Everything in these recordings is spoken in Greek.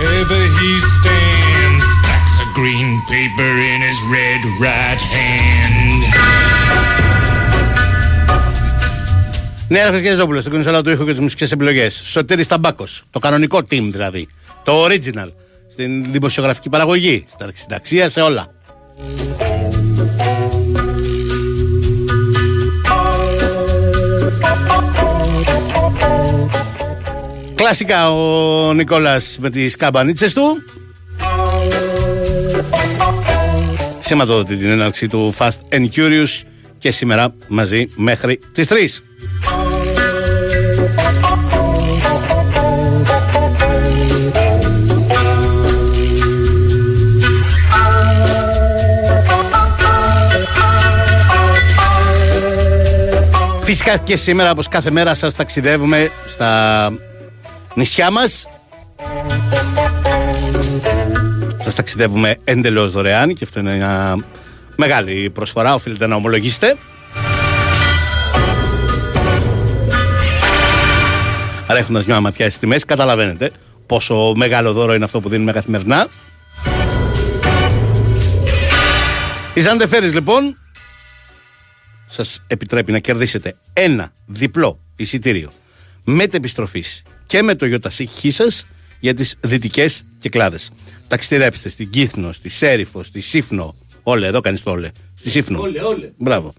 wherever he stands. Stacks of green paper in his red right hand. Νέα Χριστιαζόπουλο στην κονσόλα του ήχου και τις μουσικές επιλογές. Σωτήρη Ταμπάκο. Το κανονικό team δηλαδή. Το original. Στην δημοσιογραφική παραγωγή. Στην αρχισυνταξία σε όλα. Κλασικά ο Νικόλας με τις καμπανίτσες του. Σηματοδοτεί την έναρξη του Fast and Curious και σήμερα μαζί μέχρι τις 3 Φυσικά και σήμερα όπως κάθε μέρα σας ταξιδεύουμε στα νησιά μας. Σας ταξιδεύουμε εντελώς δωρεάν και αυτό είναι μια μεγάλη προσφορά, οφείλετε να ομολογήσετε. Άρα έχοντας μια ματιά στις τιμές καταλαβαίνετε πόσο μεγάλο δώρο είναι αυτό που δίνουμε καθημερινά. Η Ζάντε Φέρις λοιπόν σας επιτρέπει να κερδίσετε ένα διπλό εισιτήριο μετεπιστροφής και με το γιοτασίχη σας για τις δυτικές κυκλάδες. Ταξιδέψτε στην Κύθνο, στη Σέριφο, στη Σύφνο. Όλε, εδώ κάνεις το όλε. Στη Σύφνο. Όλε, όλε. Μπράβο.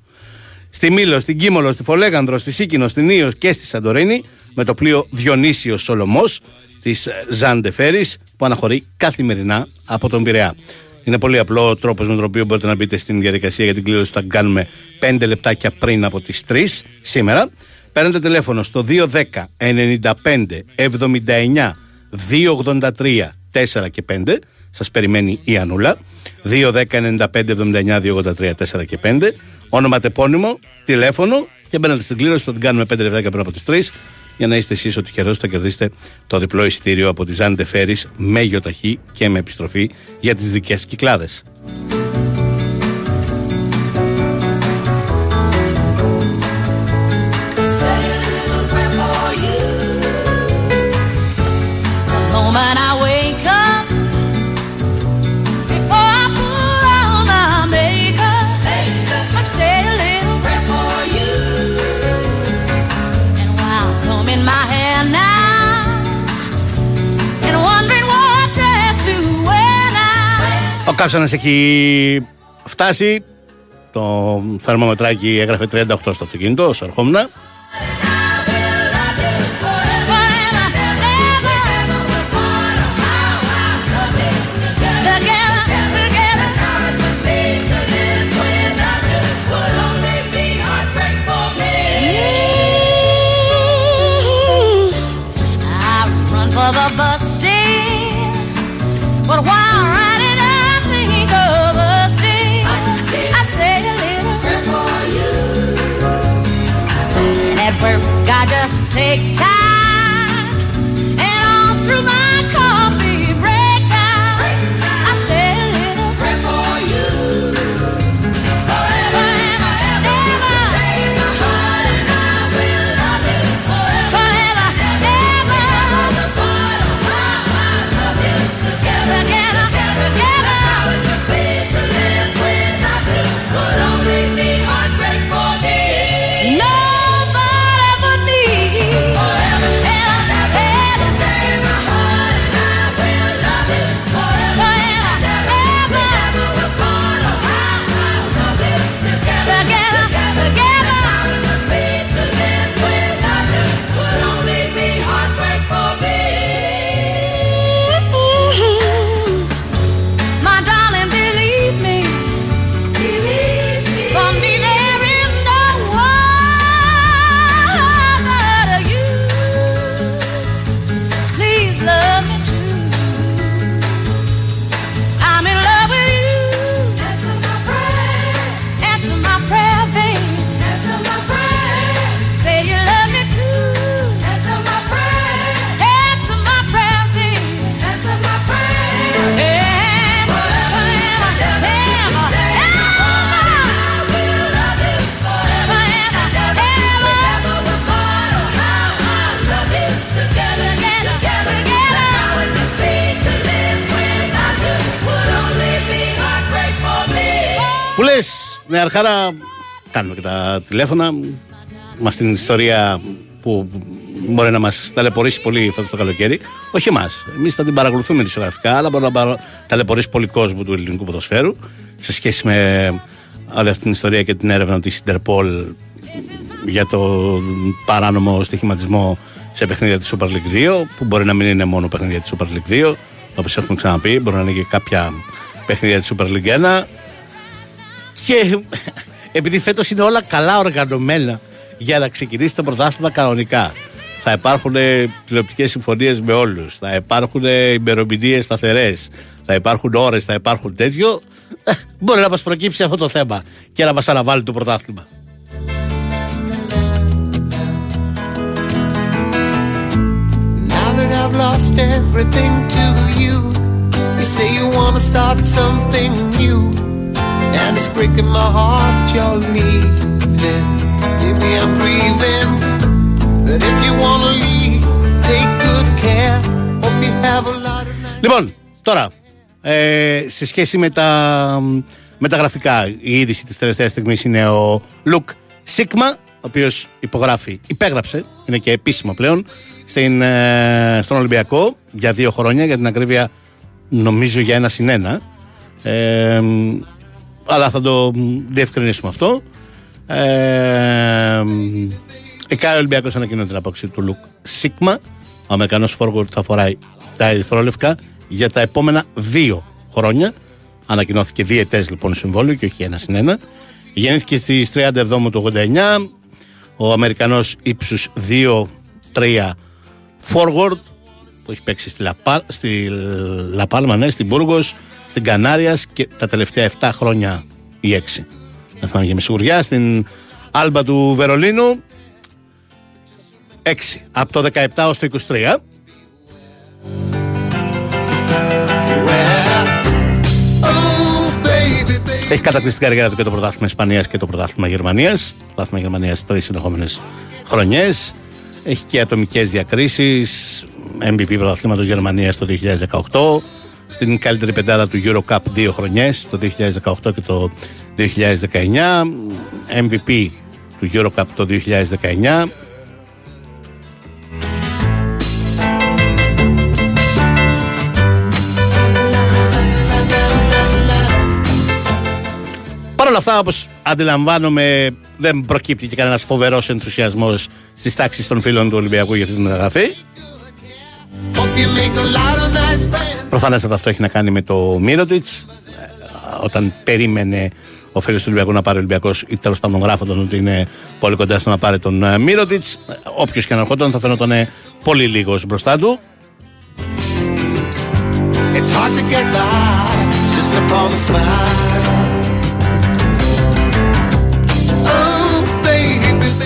Στη Μήλο, στην Κίμολο, στη Φολέγανδρο, στη Σίκινο, στην Ήο και στη Σαντορίνη με το πλοίο Διονύσιο Σολομός της Ζάντε Φέρι που αναχωρεί καθημερινά από τον Πειραιά. Είναι πολύ απλό ο τρόπος με τον οποίο μπορείτε να μπείτε στην διαδικασία για την κλήρωση που θα κάνουμε 5 λεπτάκια πριν από τις 3 σήμερα. Παίρνετε τηλέφωνο στο 210 95 79 283 4 και 5. Σας περιμένει η Ανούλα. 210 95 79 283 4 και 5. Όνομα τεπώνυμο, τηλέφωνο και μπαίνετε στην κλήρωση που θα την κάνουμε 5 λεπτά πριν από τις 3 για να είστε εσείς ο τυχερό θα κερδίσετε το διπλό εισιτήριο από τη Ζάντε Φέρι με γιοταχή και με επιστροφή για τις δικές κυκλάδες. Κάψανας έχει φτάσει. Το θερμομετράκι έγραφε 38 στο αυτοκίνητο Όσο ερχόμουν Ναι, αρχάρα κάνουμε και τα τηλέφωνα. Μας την ιστορία που μπορεί να μας ταλαιπωρήσει πολύ αυτό το καλοκαίρι. Όχι εμάς. Εμείς θα την παρακολουθούμε δισογραφικά, αλλά μπορεί να ταλαιπωρήσει πολύ κόσμο του ελληνικού ποδοσφαίρου σε σχέση με όλη αυτή την ιστορία και την έρευνα της Interpol για το παράνομο στοιχηματισμό σε παιχνίδια της Super League 2, που μπορεί να μην είναι μόνο παιχνίδια της Super League 2, όπως έχουμε ξαναπεί, μπορεί να είναι και κάποια παιχνίδια της Super League 1. Και επειδή φέτος είναι όλα καλά οργανωμένα για να ξεκινήσει το πρωτάθλημα κανονικά. Θα υπάρχουν τηλεοπτικές συμφωνίες με όλους. Θα υπάρχουν ημερομηνίες σταθερές. Θα υπάρχουν ώρες, θα υπάρχουν τέτοιο. Ε, μπορεί να μας προκύψει αυτό το θέμα και να μας αναβάλει το πρωτάθλημα. I've lost everything to you. You say you wanna start something new, and it's breaking my heart you're leaving. Maybe I'm grieving, but if you wanna leave, take good care. Hope you have a lot of. Λοιπόν, τώρα, ε, σε σχέση με τα, με τα γραφικά, η είδηση της τελευταίας στιγμής είναι ο Λουκ Σίγμα, ο οποίος υπογράφει, υπέγραψε, είναι και επίσημο πλέον, στην, ε, στον Ολυμπιακό για δύο χρόνια, για την ακρίβεια νομίζω για ένα συν ένα. Ε, αλλά θα το διευκρινίσουμε αυτό. Ε, ο Ολυμπιακός ανακοινώνει την απόξη του Λουκ Σίγμα. Ο Αμερικανός Φόργκορτ θα φοράει τα ερυθρόλευκα για τα επόμενα δύο χρόνια. Ανακοινώθηκε διετέ λοιπόν συμβόλαιο και όχι ένα συν ένα. Γεννήθηκε στις 37 του 89. Ο Αμερικανός ύψους 2-3 forward που έχει παίξει στη, Λαπά, στη Λαπάλμα, ναι, στην Μπούργο, στην Κανάρια και τα τελευταία 7 χρόνια ή 6. Δεν θυμάμαι για με σιγουριά. Στην Άλμπα του Βερολίνου 6 από το 17 ως το 23. Έχει κατακτήσει την καριέρα του και το πρωτάθλημα Ισπανίας και το πρωτάθλημα Γερμανίας. Το πρωτάθλημα Γερμανίας τρεις συνεχόμενες χρονιές. Έχει και ατομικές διακρίσεις. MVP πρωταθλήματος Γερμανίας το 2018. Στην καλύτερη πεντάδα του Eurocup δύο χρονιές, το 2018 και το 2019. MVP του Eurocup το 2019. Παρ' όλα αυτά, όπως αντιλαμβάνομαι, δεν προκύπτει και κανένας φοβερός ενθουσιασμός στις τάξεις των φίλων του Ολυμπιακού για αυτή την μεταγραφή. Προφανέστατα αυτό έχει να κάνει με το Μύρωτιτ. Όταν περίμενε ο φίλος του Ολυμπιακού να πάρει ο Ολυμπιακός, ή τέλος πάντων γράφονταν ότι είναι πολύ κοντά στο να πάρει τον Μύρωτιτ. Όποιος και αν ερχόταν θα φαίνονταν πολύ λίγος μπροστά του. It's hard to get by, just upon the smile.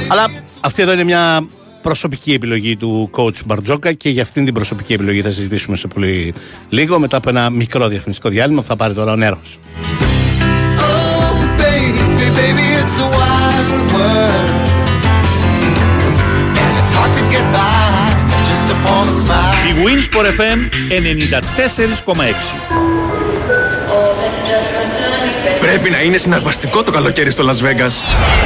Αλλά αυτή εδώ είναι μια προσωπική επιλογή του coach Μπαρτζόκα και για αυτήν την προσωπική επιλογή θα συζητήσουμε σε πολύ λίγο. Μετά από ένα μικρό διαφημιστικό διάλειμμα που θα πάρει τώρα ο Νέαρχος. Η Winsport FM 94,6 Πρέπει να είναι συναρπαστικό το καλοκαίρι στο Las Vegas.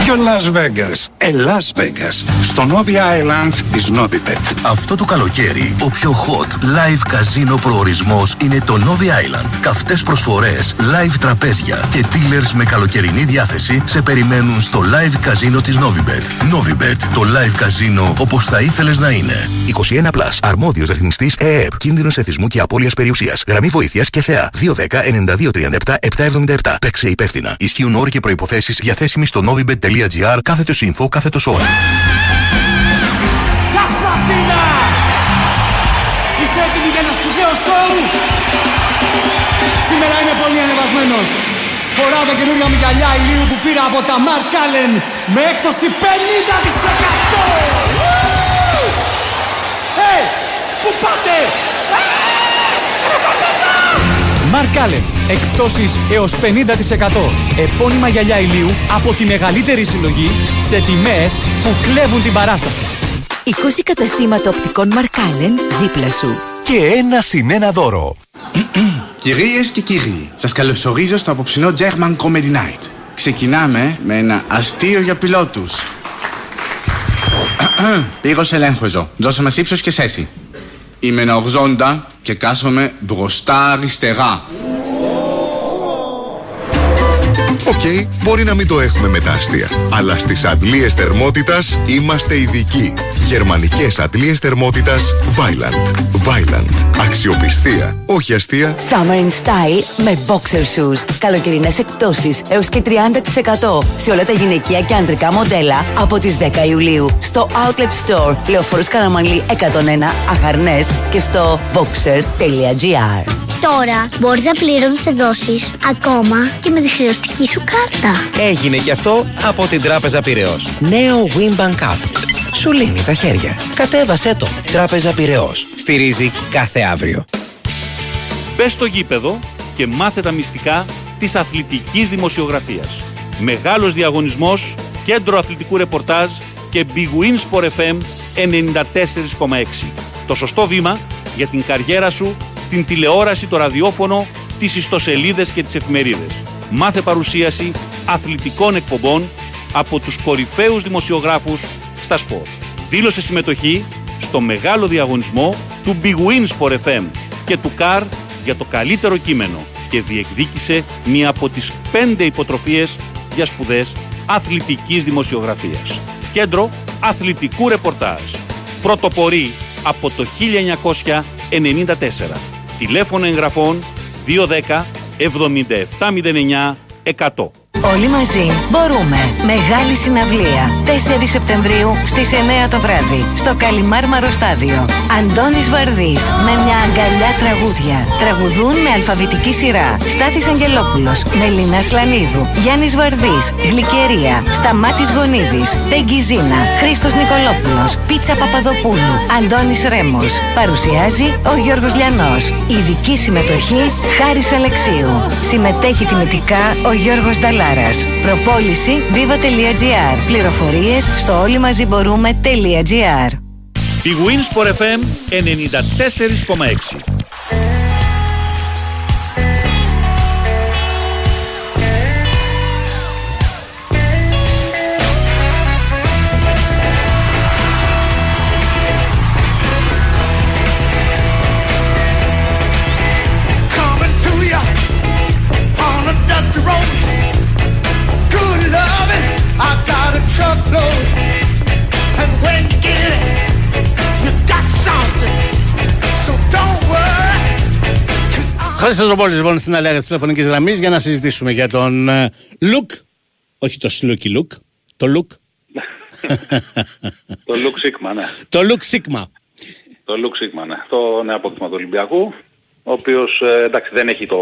Ποιο Las Vegas; Ε, Las Vegas. Στο Novi Island της Novibet. Αυτό το καλοκαίρι, ο πιο hot live καζίνο προορισμός είναι το Novi Island. Καυτές προσφορές, live τραπέζια και dealers με καλοκαιρινή διάθεση σε περιμένουν στο live καζίνο της Novibet. Novibet, το live καζίνο όπως θα ήθελες να είναι. 21+, plus, αρμόδιος ρυθμιστής ΕΕΠ, κίνδυνος εθισμού και απώλειας περιουσίας. Γραμμή βοήθειας και θεά. 210 92 37 777. Παίξε υπεύθυνα. Ισχύουν όροι και προποθέσει διαθέσιμοι στο novibet.gr κάθετος info κάθετος ώρα. Είστε έτοιμοι για ένα σπουδαίο σοου! Σήμερα είναι πολύ ανεβασμένος. Φοράω τα καινούργια μου γυαλιά ηλίου που πήρα από τα Mark Allen με έκπτωση 50%! Hey, πού πάτε! Mark Allen. Εκπτώσεις έως 50%. Επώνυμα γυαλιά ηλίου από τη μεγαλύτερη συλλογή σε τιμές που κλέβουν την παράσταση. 20 καταστήματα οπτικών Mark Allen δίπλα σου. Και ένα συν ένα δώρο. Κυρίες και κύριοι, σας καλωσορίζω στο απόψινό German Comedy Night. Ξεκινάμε με ένα αστείο για πιλότους. Πήγος ελέγχου εδώ. Δώσαμε ύψος και σέση. Είμαι ένα 80 και κάθομαι μπροστά αριστερά. Οκ, μπορεί να μην το έχουμε με τα αστεία. Αλλά στις αντλίες θερμότητας είμαστε ειδικοί. Γερμανικές αντλίες θερμότητας Vaillant. Vaillant. Αξιοπιστία. Όχι αστεία. Summer in Style με Boxer Shoes. Καλοκαιρινές εκπτώσεις έως και 30% σε όλα τα γυναικεία και ανδρικά μοντέλα από τις 10 Ιουλίου στο Outlet Store Λεωφόρος Καραμανλή 101 Αχαρνές και στο boxer.gr. Τώρα μπορείς να πληρώνεις δόσεις ακόμα και με τη χρεωστική σου κάρτα. Έγινε και αυτό από την Τράπεζα Πυραιός. Νέο Wimbank App. Σου λύνει τα χέρια. Κατέβασέ το. Τράπεζα Πυραιός. Στηρίζει κάθε αύριο. Μπε στο γήπεδο και μάθε τα μυστικά της αθλητικής δημοσιογραφίας. Μεγάλος διαγωνισμός, κέντρο αθλητικού ρεπορτάζ και Big Win Sport FM 94,6. Το σωστό βήμα για την καριέρα σου στην τηλεόραση, το ραδιόφωνο, τις ιστοσελίδες και τις εφημερίδες. Μάθε παρουσίαση αθλητικών εκπομπών από τους κορυφαίους δημοσιογράφους στα σπορ. Δήλωσε συμμετοχή στο μεγάλο διαγωνισμό του Big Win Sport FM και του CAR για το καλύτερο κείμενο και διεκδίκησε μία από τις πέντε υποτροφίες για σπουδές αθλητικής δημοσιογραφίας. Κέντρο αθλητικού ρεπορτάζ. Πρωτοπορεί από το 1994. Τηλέφωνο εγγραφών 210 7709 100. Όλοι μαζί μπορούμε. Μεγάλη συναυλία. 4 Σεπτεμβρίου στις 9 το βράδυ. Στο Καλιμάρμαρο Στάδιο. Αντώνης Βαρδής με μια αγκαλιά τραγούδια. Τραγουδούν με αλφαβητική σειρά. Στάθης Αγγελόπουλος. Μελίνα Σλανίδου. Γιάννης Βαρδής. Γλυκερία. Σταμάτης Γονίδης. Πέγγι Ζήνα. Χρήστος Νικολόπουλος. Πίτσα Παπαδοπούλου. Αντώνης Ρέμος. Παρουσιάζει ο Γιώργος Λιανός. Ειδική συμμετοχή Χάρης Αλεξίου. Συμμετέχει τιμητικά ο Γιώργος Νταλάρας. Προπόληση viva.gr. Πληροφορίες στο όλοι μαζί μπορούμε.gr. Big Win Sport FM 94,6. Χρήστο Ρομπόλη, λοιπόν, στην αλέα της τηλεφωνικής γραμμής για να συζητήσουμε για τον ε, Λουκ. Όχι τον Λούκυ Λουκ. Τον Λουκ. Τον Λουκ Σίκμα, ναι. Τον Λουκ Σίκμα. Τον Λουκ Σίκμα, ναι. Το νέο απόκτημα του Ολυμπιακού, ο οποίος ε, εντάξει δεν έχει το,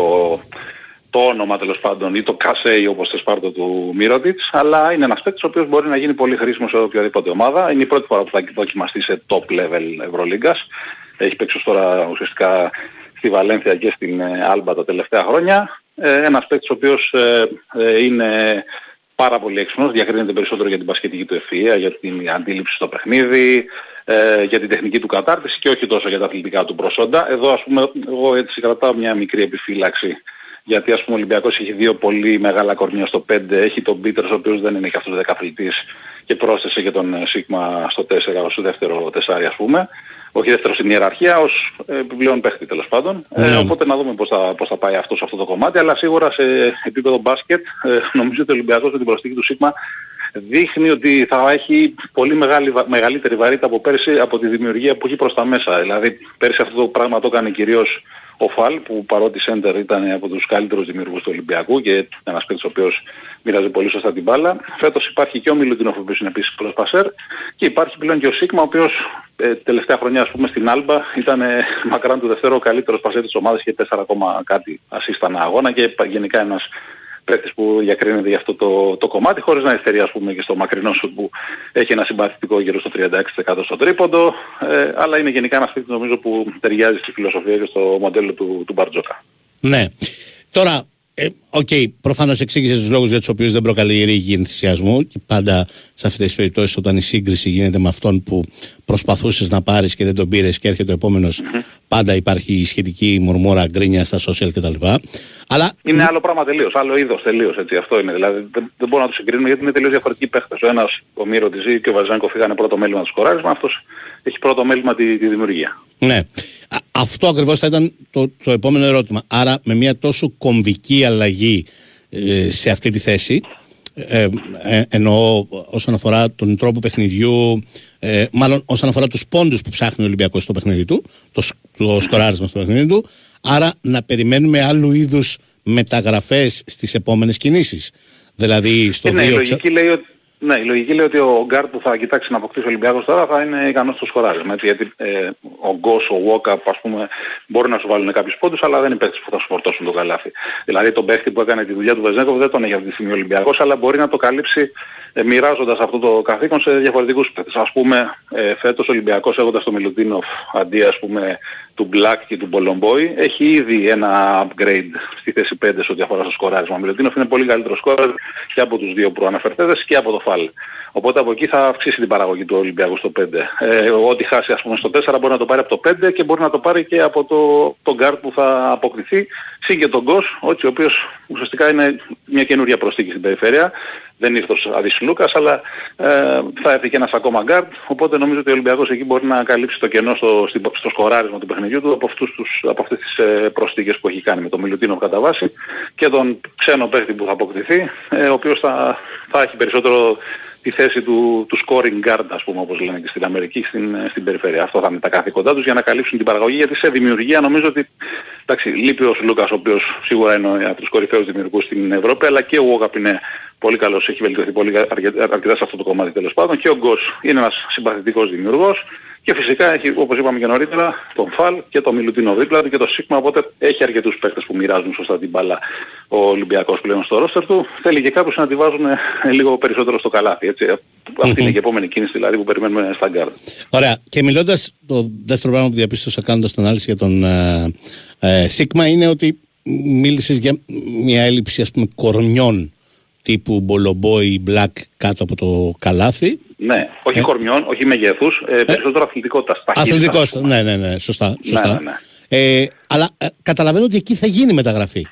το όνομα τέλος πάντων ή το κασέ ή όπως το σπάρτο του Μίροτιτς, αλλά είναι ένας παίκτης ο οποίος μπορεί να γίνει πολύ χρήσιμος σε οποιαδήποτε ομάδα. Είναι η πρώτη φορά που θα δοκιμαστεί σε top level Ευρωλίγκας. Έχει παίξει ως τώρα ουσιαστικά στη Βαλένθια και στην ε, Άλμπα τα τελευταία χρόνια. Ε, ένας παίκτης ο οποίος ε, ε, είναι πάρα πολύ έξυπνος, διακρίνεται περισσότερο για την πασχετική του ευφυΐα, για την αντίληψη στο παιχνίδι, ε, για την τεχνική του κατάρτιση και όχι τόσο για τα αθλητικά του προσόντα. Εδώ ας πούμε εγώ έτσι κρατάω μια μικρή επιφύλαξη γιατί ας πούμε ο Ολυμπιακός έχει δύο πολύ μεγάλα κορμιά στο 5, έχει τον Πίτερς ο οποίος δεν είναι και αυτός δεκαθλητής και πρόσθεσε και τον ε, Σίγμα στο 4 ως δεύτερο τεσάρι ας πούμε. Όχι δεύτερο στην ιεραρχία, ως ε, επιπλέον παίχτη τέλος πάντων. Ε, οπότε να δούμε πώς θα, πώς θα πάει αυτός σε αυτό το κομμάτι. Αλλά σίγουρα σε επίπεδο μπάσκετ ε, νομίζω ότι ο Ολυμπιακός με την προσθήκη του Σίγμα δείχνει ότι θα έχει πολύ μεγάλη, βα- μεγαλύτερη βαρύτητα από πέρσι από τη δημιουργία που έχει προς τα μέσα. Δηλαδή πέρσι αυτό το πράγμα το έκανε κυρίως ο Φαλ που παρότι Σέντερ ήταν από τους καλύτερους δημιουργούς του Ολυμπιακού και ένας παίκτης ο οποίος μοιράζει πολύ σωστά την μπάλα. Φέτος υπάρχει και ο Μιλουτινόφ ο οποίος είναι επίσης πολλός πασέρ και υπάρχει πλέον και ο Σίγμα ο οποίος ε, τελευταία χρονιά ας πούμε στην Άλμπα ήταν ε, μακράν του δεύτερο καλύτερος πασέρ της ομάδας και 4 ακόμα κάτι ασύστα αγώνα και πα- γενικά ένας παίκτης που διακρίνεται για αυτό το, το κομμάτι χωρίς να υστερεί ας πούμε και στο μακρινό σου που έχει ένα συμπαθητικό γύρω στο 36% στο τρίποντο ε, αλλά είναι γενικά ένας παίκτης νομίζω που ταιριάζει στη φιλοσοφία και στο μοντέλο του, του Μπαρτζόκα. Ναι. Τώρα, ε, οκ, προφανώς εξήγησες τους λόγους για τους οποίους δεν προκαλεί ρίγη ενθουσιασμού και πάντα σε αυτές τις περιπτώσεις όταν η σύγκριση γίνεται με αυτόν που προσπαθούσες να πάρεις και δεν τον πήρες και έρχεται ο επόμενος πάντα υπάρχει η σχετική μουρμούρα γκρίνια στα social κτλ. Αλλά Είναι άλλο πράγμα τελείως, άλλο είδος τελείως έτσι, αυτό είναι. Δηλαδή δεν, δεν μπορούμε να τους συγκρίνουμε γιατί είναι τελείως διαφορετικοί παίχτες. Ο ένας, ο Μίροτιτς ή και ο Βεζένκοφ είχανε πρώτο μέλημα το σκοράρισμα, αυτός έχει πρώτο μέλημα τη, τη δημιουργία. Ναι. Α- Αυτό ακριβώς θα ήταν το, το επόμενο ερώτημα. Άρα με μια τόσο κομβική αλλαγή ε, σε αυτή τη θέση, ε, ε, εννοώ όσον αφορά τον τρόπο παιχνιδιού, ε, μάλλον όσον αφορά τους πόντους που ψάχνει ο Ολυμπιακός στο παιχνίδι του, το, σ- το σκοράρισμα στο παιχνίδι του, άρα να περιμένουμε άλλου είδους μεταγραφές στις επόμενες κινήσεις. Δηλαδή στο Ε, ναι, η 2 λογική λέει ότι ναι, η λογική λέει ότι ο Γκάρτ που θα κοιτάξει να αποκτήσει ο Ολυμπιακός τώρα θα είναι ικανός στο σκοράρισμα. Έτσι, γιατί ε, ο Γκος, ο Βόκαπ, ας πούμε, μπορεί να σου βάλουν κάποιους πόντους, αλλά δεν είναι παίκτες που θα σου φορτώσουν το καλάθι. Δηλαδή τον παίχτη που έκανε τη δουλειά του Βεζέκοβ δεν τον έχει αυτή τη στιγμή ο Ολυμπιακός, αλλά μπορεί να το καλύψει ε, μοιράζοντας αυτό το καθήκον σε διαφορετικούς παίκτες. Ας πούμε, ε, φέτος ο Ολυμπιακός έχοντας τον Μιλουτίνοφ αντί ας πούμε του Black και του Μπολομπόη έχει ήδη ένα upgrade στη θέση 5 σε ό,τι αφορά στο σκοράρισμα. Ο Μιλουτίνοφ είναι πολύ καλύτερος σκόρερ και από τους δύο προαναφερθέντες και από το Φάλ. Οπότε από εκεί θα αυξήσει την παραγωγή του Ολυμπιακού στο 5. Ε, ό,τι χάσει ας πούμε στο 4 μπορεί να το πάρει από το 5 και μπορεί να το πάρει και από το, το guard που θα αποκτηθεί. Συν και τον Γκος, ο οποίος ουσιαστικά είναι μια καινούργια προσθήκη στην περιφέρεια. Δεν ήρθε ο Αδής Λούκας, αλλά ε, θα έρθει και ένας ακόμα guard. Οπότε νομίζω ότι ο Ολυμπιακός εκεί μπορεί να καλύψει το κενό στο, στην- στο σκοράρισμα του παιχνιδιού του από, αυτούς τους, από αυτές τις ε, προσθήκες που έχει κάνει με τον Μιλουτίνο κατά βάση και τον ξένο παίχτη που θα αποκτηθεί, ε, ο οποίος θα, θα έχει περισσότερο τη θέση του, του scoring guard, ας πούμε, όπως λένε και στην Αμερική, στην, ε, στην περιφέρεια. Αυτό θα είναι τα καθήκοντά τους για να καλύψουν την παραγωγή, γιατί σε δημιουργία νομίζω ότι, εντάξει, λείπει ο Λούκας, ο οποίος σίγουρα είναι από τους κορυφαίους δημιουργούς στην Ευρώπη, αλλά και ο Βόκαπ είναι πολύ καλός, έχει βελτιωθεί πολύ αρκε- αρκετά σε αυτό το κομμάτι τέλος πάντων, και ο Γκος είναι ένας συμπαθητικός δημιουργός, και φυσικά έχει, όπως είπαμε και νωρίτερα, τον Φαλ και τον Μιλουτίνο δίπλα του και τον Σίγμα, οπότε έχει αρκετούς παίκτες που μοιράζουν σωστά την μπάλα ο Ολυμπιακός πλέον στο ρόστερ του. Θέλει και κάποιους να τη βάζουν ε, λίγο περισσότερο στο καλάθι. Έτσι. Αυτή είναι και η επόμενη κίνηση δηλαδή που περιμένουμε στα γκαρντ. Ωραία. Και μιλώντας, το δεύτερο πράγμα που διαπίστωσα κάνοντας την ανάλυση για τον ε, ε, Σίκμα είναι ότι μίλησες για μια έλλειψη ας πούμε κορμιών τύπου Μπολομπόι, Μπλακ κάτω από το καλάθι. Ναι, όχι κορμιών, όχι μεγέθους, ε, περισσότερο αθλητικότητας. ταχύτητας, Αθλητικός. ας πούμε. Ναι, ναι, ναι. Σωστά. σωστά. ναι, ναι. Ε, αλλά ε, καταλαβαίνω ότι εκεί θα γίνει μεταγραφή.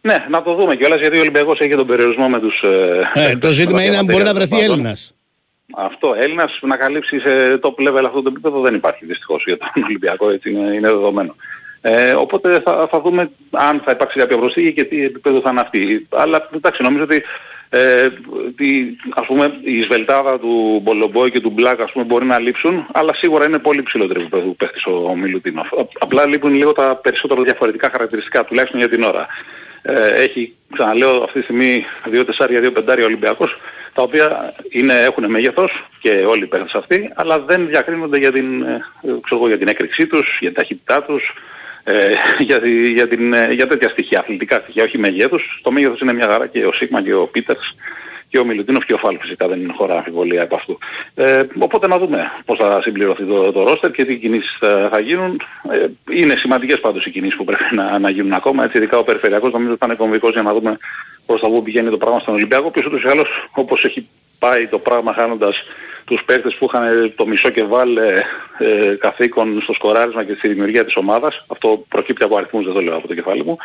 Ναι, να το δούμε κιόλας γιατί ο Ολυμπιακός έχει και τον περιορισμό με τους... Ε, Ε, παίκτες το ζήτημα στα είναι αν μπορεί να βρεθεί διαβατήρια, Έλληνας. Αυτό, Έλληνας να καλύψει σε top level αυτό το επίπεδο δεν υπάρχει δυστυχώς για τον Ολυμπιακό, έτσι είναι, είναι δεδομένο. Ε, οπότε θα, θα δούμε αν θα υπάρξει κάποια προσθήκη και τι επίπεδο θα είναι αυτή. Αλλά εντάξει, νομίζω ότι ε, τη, ας πούμε, η σβελτάδα του Μπολομπόη και του Μπλακ ας πούμε, μπορεί να λείψουν, αλλά σίγουρα είναι πολύ ψηλότερο επίπεδο που παίχτης ο, ο Μιλουτίνοφ. Α- Απλά λείπουν λίγο τα περισσότερα διαφορετικά χαρακτηριστικά, τουλάχιστον για την ώρα. Ε, έχει, ξαναλέω, αυτή τη στιγμή 2 τεσσάρια, 2 πεντάρια Ολυμπιακός, τα οποία είναι, έχουν μέγεθος και όλοι οι παίχτες αυτοί, αλλά δεν διακρίνονται για την, ε, ξέρω εγώ, για την έκρηξή τους, για την ταχύτητά τους, ε, για, τη- για, την, ε, για τέτοια στοιχεία, αθλητικά στοιχεία, όχι μεγέθους. Το μέγεθος είναι μια χαρά και ο Σίγμα και ο Πίτερς και ο Μιλουτίνοφ και ο Φάλ φυσικά δεν είναι χώρα αμφιβολία από αυτού. Ε, οπότε να δούμε πώς θα συμπληρωθεί το, το ρόστερ και τι κινήσεις θα, θα γίνουν. Ε, είναι σημαντικές πάντως οι κινήσεις που πρέπει να, να γίνουν ακόμα. Έτσι, ειδικά ο Περιφερειακός νομίζω ότι θα είναι κομβικός για να δούμε προς τα πού πηγαίνει το πράγμα στον Ολυμπιακό. Ο οποίος ούτως ή άλλως όπως έχει πάει το πράγμα χάνοντας τους παίκτες που είχαν το μισό και βάλε ε, καθήκον στο σκοράρισμα και στη δημιουργία της ομάδας. Αυτό προκύπτει από αριθμούς, δεν το λέω από το κεφάλι μου.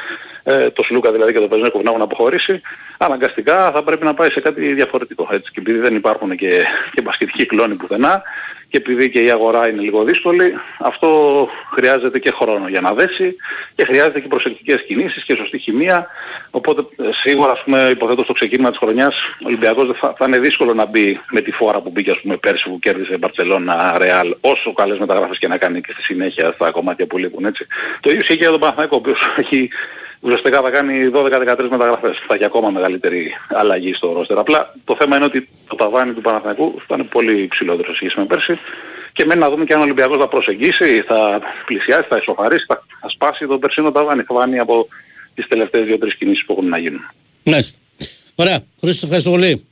Ε, το Σλούκα δηλαδή και το Πεζνέκοβ να έχουν αποχωρήσει. Αναγκαστικά θα πρέπει να πάει σε κάτι διαφορετικό. Έτσι. Και επειδή δεν υπάρχουν και, και μπασκετικοί κλόνοι πουθενά και επειδή και η αγορά είναι λίγο δύσκολη, αυτό χρειάζεται και χρόνο για να δέσει και χρειάζεται και προσεκτικές κινήσεις και σωστή χημεία. Οπότε ε, σίγουρα ας πούμε, υποθέτω στο ξεκίνημα της χρονιάς ο Ολυμπιακός δεν θα, θα είναι δύσκολο να μπει με τη φόρα που μπήκε ας πούμε, πέρσι που κέρδισε Μπαρτσελώνα, Ρεάλ, όσο καλές μεταγραφές και να κάνει και στη συνέχεια στα κομμάτια που λείπουν. Έτσι. Το ίδιο ισχύει και για τον Παναθηναϊκό, ο οποίος έχει ουσιαστικά θα κάνει 12-13 μεταγραφές. Θα έχει ακόμα μεγαλύτερη αλλαγή στο ρόστερ. Απλά το θέμα είναι ότι το ταβάνι του Παναθηναϊκού θα είναι πολύ υψηλότερο σε σχέση με πέρσι και μένει να δούμε και αν ο Ολυμπιακός θα προσεγγίσει, θα πλησιάσει, θα ισοφαρίσει, θα, θα σπάσει το περσίνο ταβάνι. Θα βάνει από τις τελευταίες δύο-τρεις κινήσεις που έχουν να γίνουν. Μάλιστα. Ωραία. Χρήστο, ευχαριστώ πολύ.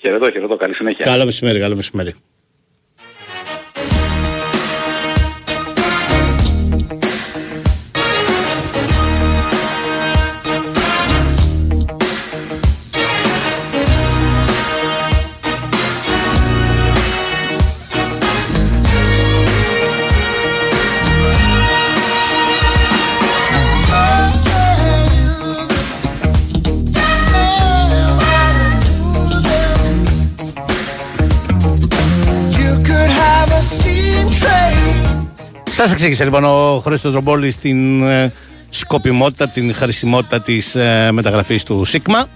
Χαιρετώ, χαιρετώ. Καλή συνέχεια. Καλό μεσημέρι, καλό μεσημέρι. Σας εξήγησε λοιπόν ο Χρήστος Τρομπόλης την ε, σκοπιμότητα, την χρησιμότητα της ε, μεταγραφής του ΣΥΚΜΑ.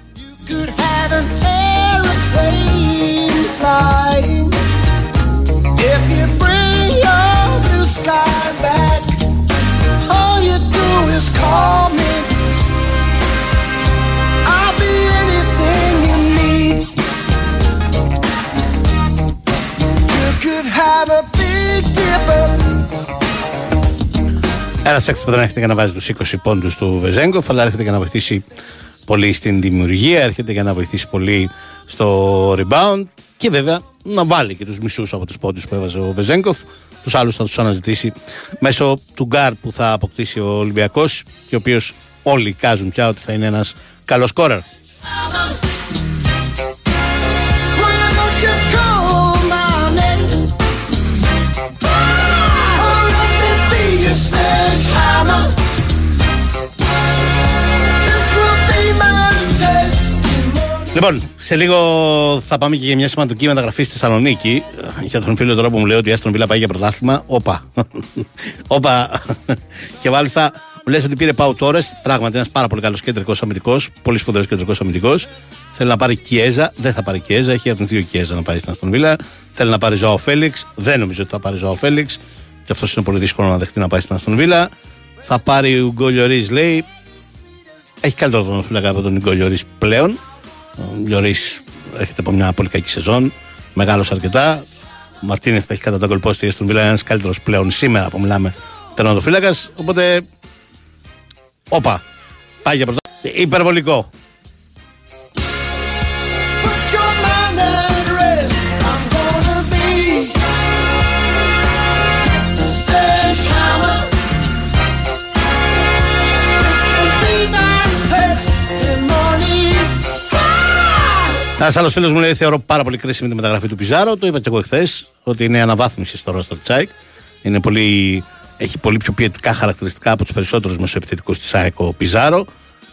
Ένας παίκτης που δεν έρχεται για να βάζει τους 20 πόντους του Βεζένκοφ, αλλά έρχεται για να βοηθήσει πολύ στην δημιουργία, έρχεται για να βοηθήσει πολύ στο rebound και βέβαια να βάλει και τους μισούς από τους πόντους που έβαζε ο Βεζένκοφ. Τους άλλους θα τους αναζητήσει μέσω του γκαρντ που θα αποκτήσει ο Ολυμπιακός και ο οποίος όλοι εικάζουν πια ότι θα είναι ένας καλός σκόρερ. Λοιπόν, σε λίγο θα πάμε και για μια σημαντική μεταγραφή στη Θεσσαλονίκη. Για τον φίλο τώρα που μου λέει ότι η Άστον Βίλα πάει για πρωτάθλημα. Όπα. Όπα. και μάλιστα μου λες ότι πήρε Πάου Τόρες. Πράγματι ένας πάρα πολύ καλός κεντρικός αμυντικός. Πολύ σπουδαίος κεντρικός αμυντικός. Θέλει να πάρει Κιέζα. Δεν θα πάρει Κιέζα. Έχει από τον δύο Κιέζα να πάει στην Άστον Βίλα. Θέλει να πάρει Ζωάο Φέληξ. Δεν νομίζω ότι θα πάρει Ζωάο Φέληξ. Και αυτός είναι πολύ δύσκολο να δεχτεί να πάει στην Άστον Βίλα. Θα πάρει ο Γκολιορή, λέει. Έχει καλύτερο τον φύλακα από τον Γκολιορή πλέον. Ο Λιωρή έρχεται από μια πολύ κακή σεζόν. Μεγάλος αρκετά. Ο Μαρτίνεθ έχει κατά τον κολπό στη στον Βίλα ένας καλύτερος πλέον σήμερα που μιλάμε τερματοφύλακας. Οπότε. Όπα. Πάει για πρωτά. Υπερβολικό. Ένας άλλος φίλος μου λέει: Θεωρώ πάρα πολύ κρίσιμη τη μεταγραφή του Πιζάρο. Το είπα και εγώ εχθές ότι είναι αναβάθμιση στο ρόστο Τσάικ. Είναι πολύ, έχει πολύ πιο ποιητικά χαρακτηριστικά από τους περισσότερους μεσοεπιθετικούς της ΑΕΚ ο Πιζάρο.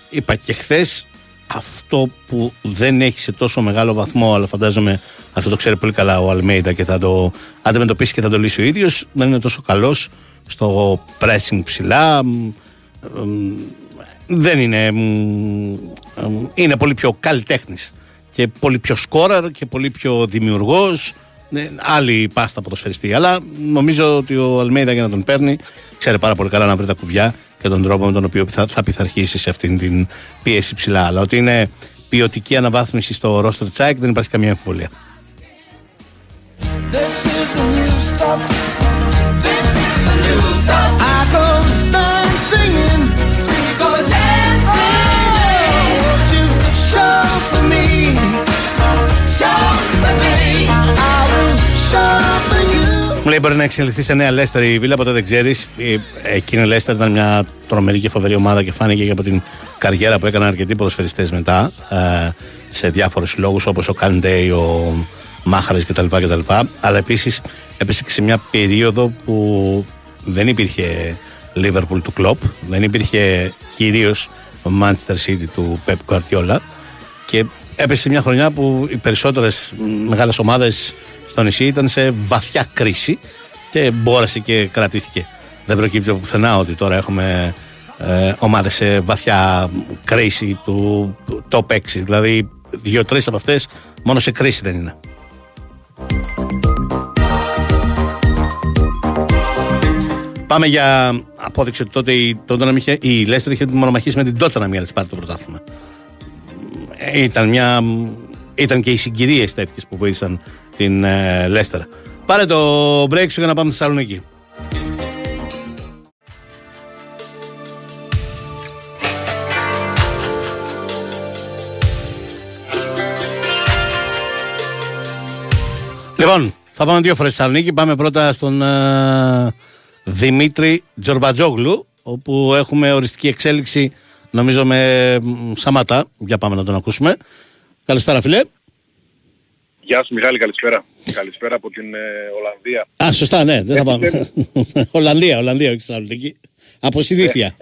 Είπα και χθες αυτό που δεν έχει σε τόσο μεγάλο βαθμό, αλλά φαντάζομαι αυτό το ξέρει πολύ καλά ο Αλμέιδα και θα το αντιμετωπίσει και θα το λύσει ο ίδιος. Δεν είναι τόσο καλός στο pressing ψηλά. μ, μ, Δεν είναι. μ, μ, Είναι πολύ πιο καλλιτέχνης και πολύ πιο σκόραρ και πολύ πιο δημιουργός. Άλλη πάστα ποδοσφαιριστή. Αλλά νομίζω ότι ο Αλμέιδα για να τον παίρνει ξέρει πάρα πολύ καλά να βρει τα κουμπιά και τον τρόπο με τον οποίο θα, θα πειθαρχήσει σε αυτήν την πίεση ψηλά. Αλλά ότι είναι ποιοτική αναβάθμιση στο ρόστρο Τσάικ δεν υπάρχει καμία αμφιβολία. This is λέει μπορεί να εξελιχθεί σε νέα Λέστερ η Βίλα, ποτέ δεν ξέρεις. Εκείνη η Λέστερ ήταν μια τρομερή και φοβερή ομάδα και φάνηκε και από την καριέρα που έκαναν αρκετοί ποδοσφαιριστές μετά ε, σε διάφορους λόγους όπως ο Καλντέι, ο Μάχαρη κτλ, κτλ. Αλλά επίσης έπεσε και σε μια περίοδο που δεν υπήρχε Liverpool του Κλοπ, δεν υπήρχε κυρίως ο Manchester City του Pep Guardiola και έπεσε σε μια χρονιά που οι περισσότερες μεγάλες ομάδες στο νησί ήταν σε βαθιά κρίση και μπόρεσε και κρατήθηκε. Δεν προκύπτει από πουθενά ότι τώρα έχουμε ε, ομάδες σε βαθιά κρίση του top 6. Δηλαδή, δύο-τρεις από αυτές μόνο σε κρίση δεν είναι. Πάμε για απόδειξη ότι τότε η, Tottenham είχε, η Leicester είχε μονομαχήσει με την Tottenham για να της πάρει το πρωτάθλημα. Ε, Ήταν, μια, ήταν και οι συγκυρίες τέτοιες που βοήθησαν την ε, Leicester. Πάρε το break σου για να πάμε στη Θεσσαλονίκη. Λοιπόν, θα πάμε δύο φορές στη Θεσσαλονίκη. Πάμε πρώτα στον ε, Δημήτρη Τζορμπατζόγλου, όπου έχουμε οριστική εξέλιξη, νομίζω με μ, Σαμάτα. Για πάμε να τον ακούσουμε. Καλησπέρα, φιλέ. Γεια σου Μιχάλη, καλησπέρα. Καλησπέρα από την ε, Ολλανδία. Α, σωστά, ναι, δεν θα πάμε. Επιτέλους. Ολλανδία, Ολλανδία, όχι Θεσσαλονίκη. Από συνήθεια.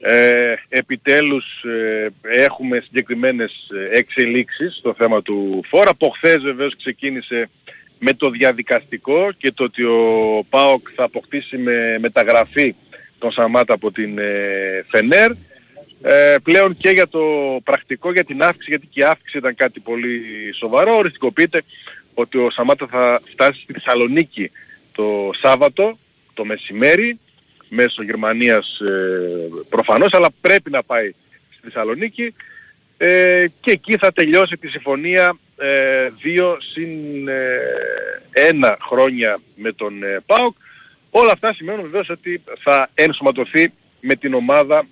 Ε, επιτέλους ε, έχουμε συγκεκριμένες ε, εξελίξεις στο θέμα του φόρα. Από χθες βεβαίως ξεκίνησε με το διαδικαστικό και το ότι ο ΠΑΟΚ θα αποκτήσει με μεταγραφή τον Σαμάτα από την ε, Φενέρ. Ε, πλέον και για το πρακτικό, για την αύξηση, γιατί και η αύξηση ήταν κάτι πολύ σοβαρό. Οριστικοποιείται ότι ο Σαμάτα θα φτάσει στη Θεσσαλονίκη το Σάββατο, το μεσημέρι, μέσω Γερμανίας ε, προφανώς, αλλά πρέπει να πάει στη Θεσσαλονίκη ε, και εκεί θα τελειώσει τη συμφωνία ε, δύο συν ε, ένα χρόνια με τον ε, ΠΑΟΚ. Όλα αυτά σημαίνουν βεβαίως ότι θα ενσωματωθεί με την ομάδα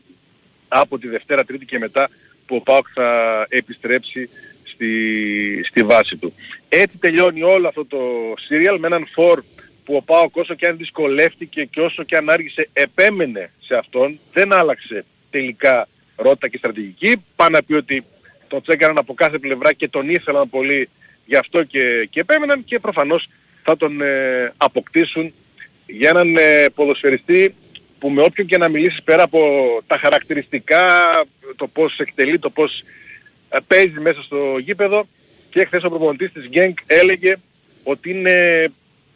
από τη Δευτέρα, Τρίτη και μετά που ο ΠΑΟΚ θα επιστρέψει στη, στη βάση του. Έτσι τελειώνει όλο αυτό το σύριαλ με έναν φορ που ο ΠΑΟΚ όσο και αν δυσκολεύτηκε και όσο και αν άργησε επέμενε σε αυτόν, δεν άλλαξε τελικά ρότα και στρατηγική. Πάνω να πει ότι τον τσέκαραν από κάθε πλευρά και τον ήθελαν πολύ γι' αυτό και, και επέμεναν και προφανώς θα τον ε, αποκτήσουν για έναν ε, ποδοσφαιριστή που με όποιον και να μιλήσεις πέρα από τα χαρακτηριστικά, το πώς εκτελεί, το πώς ε, παίζει μέσα στο γήπεδο και χθες ο προπονητής της Γκένκ έλεγε ότι είναι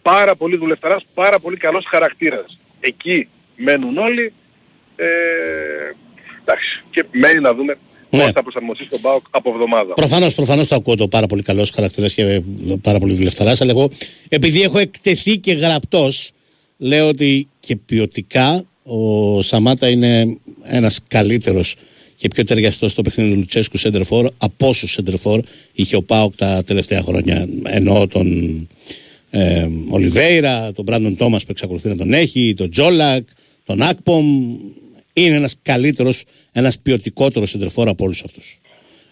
πάρα πολύ δουλευταράς, πάρα πολύ καλός χαρακτήρας. Εκεί μένουν όλοι. Ε, εντάξει, και μένει να δούμε ναι. πώς θα προσαρμοστεί στον ΠΑΟΚ από εβδομάδα. Προφανώς, προφανώς το ακούω το πάρα πολύ καλός χαρακτήρας και πάρα πολύ δουλευταράς, αλλά εγώ επειδή έχω εκτεθεί και γραπτός, λέω ότι και ποιοτικά ο Σαμάτα είναι ένας καλύτερος και πιο ταιριαστός στο παιχνίδι του Λουτσέσκου Σέντερφορ από όσους Σέντερφορ είχε ο Πάοκ τα τελευταία χρόνια. Εννοώ τον ε, Ολιβέηρα, τον Μπράντον Τόμας που εξακολουθεί να τον έχει, τον Τζόλακ, τον Ακπομ. Είναι ένας καλύτερος, ένας ποιοτικότερος σεντερφόρ από όλους αυτούς.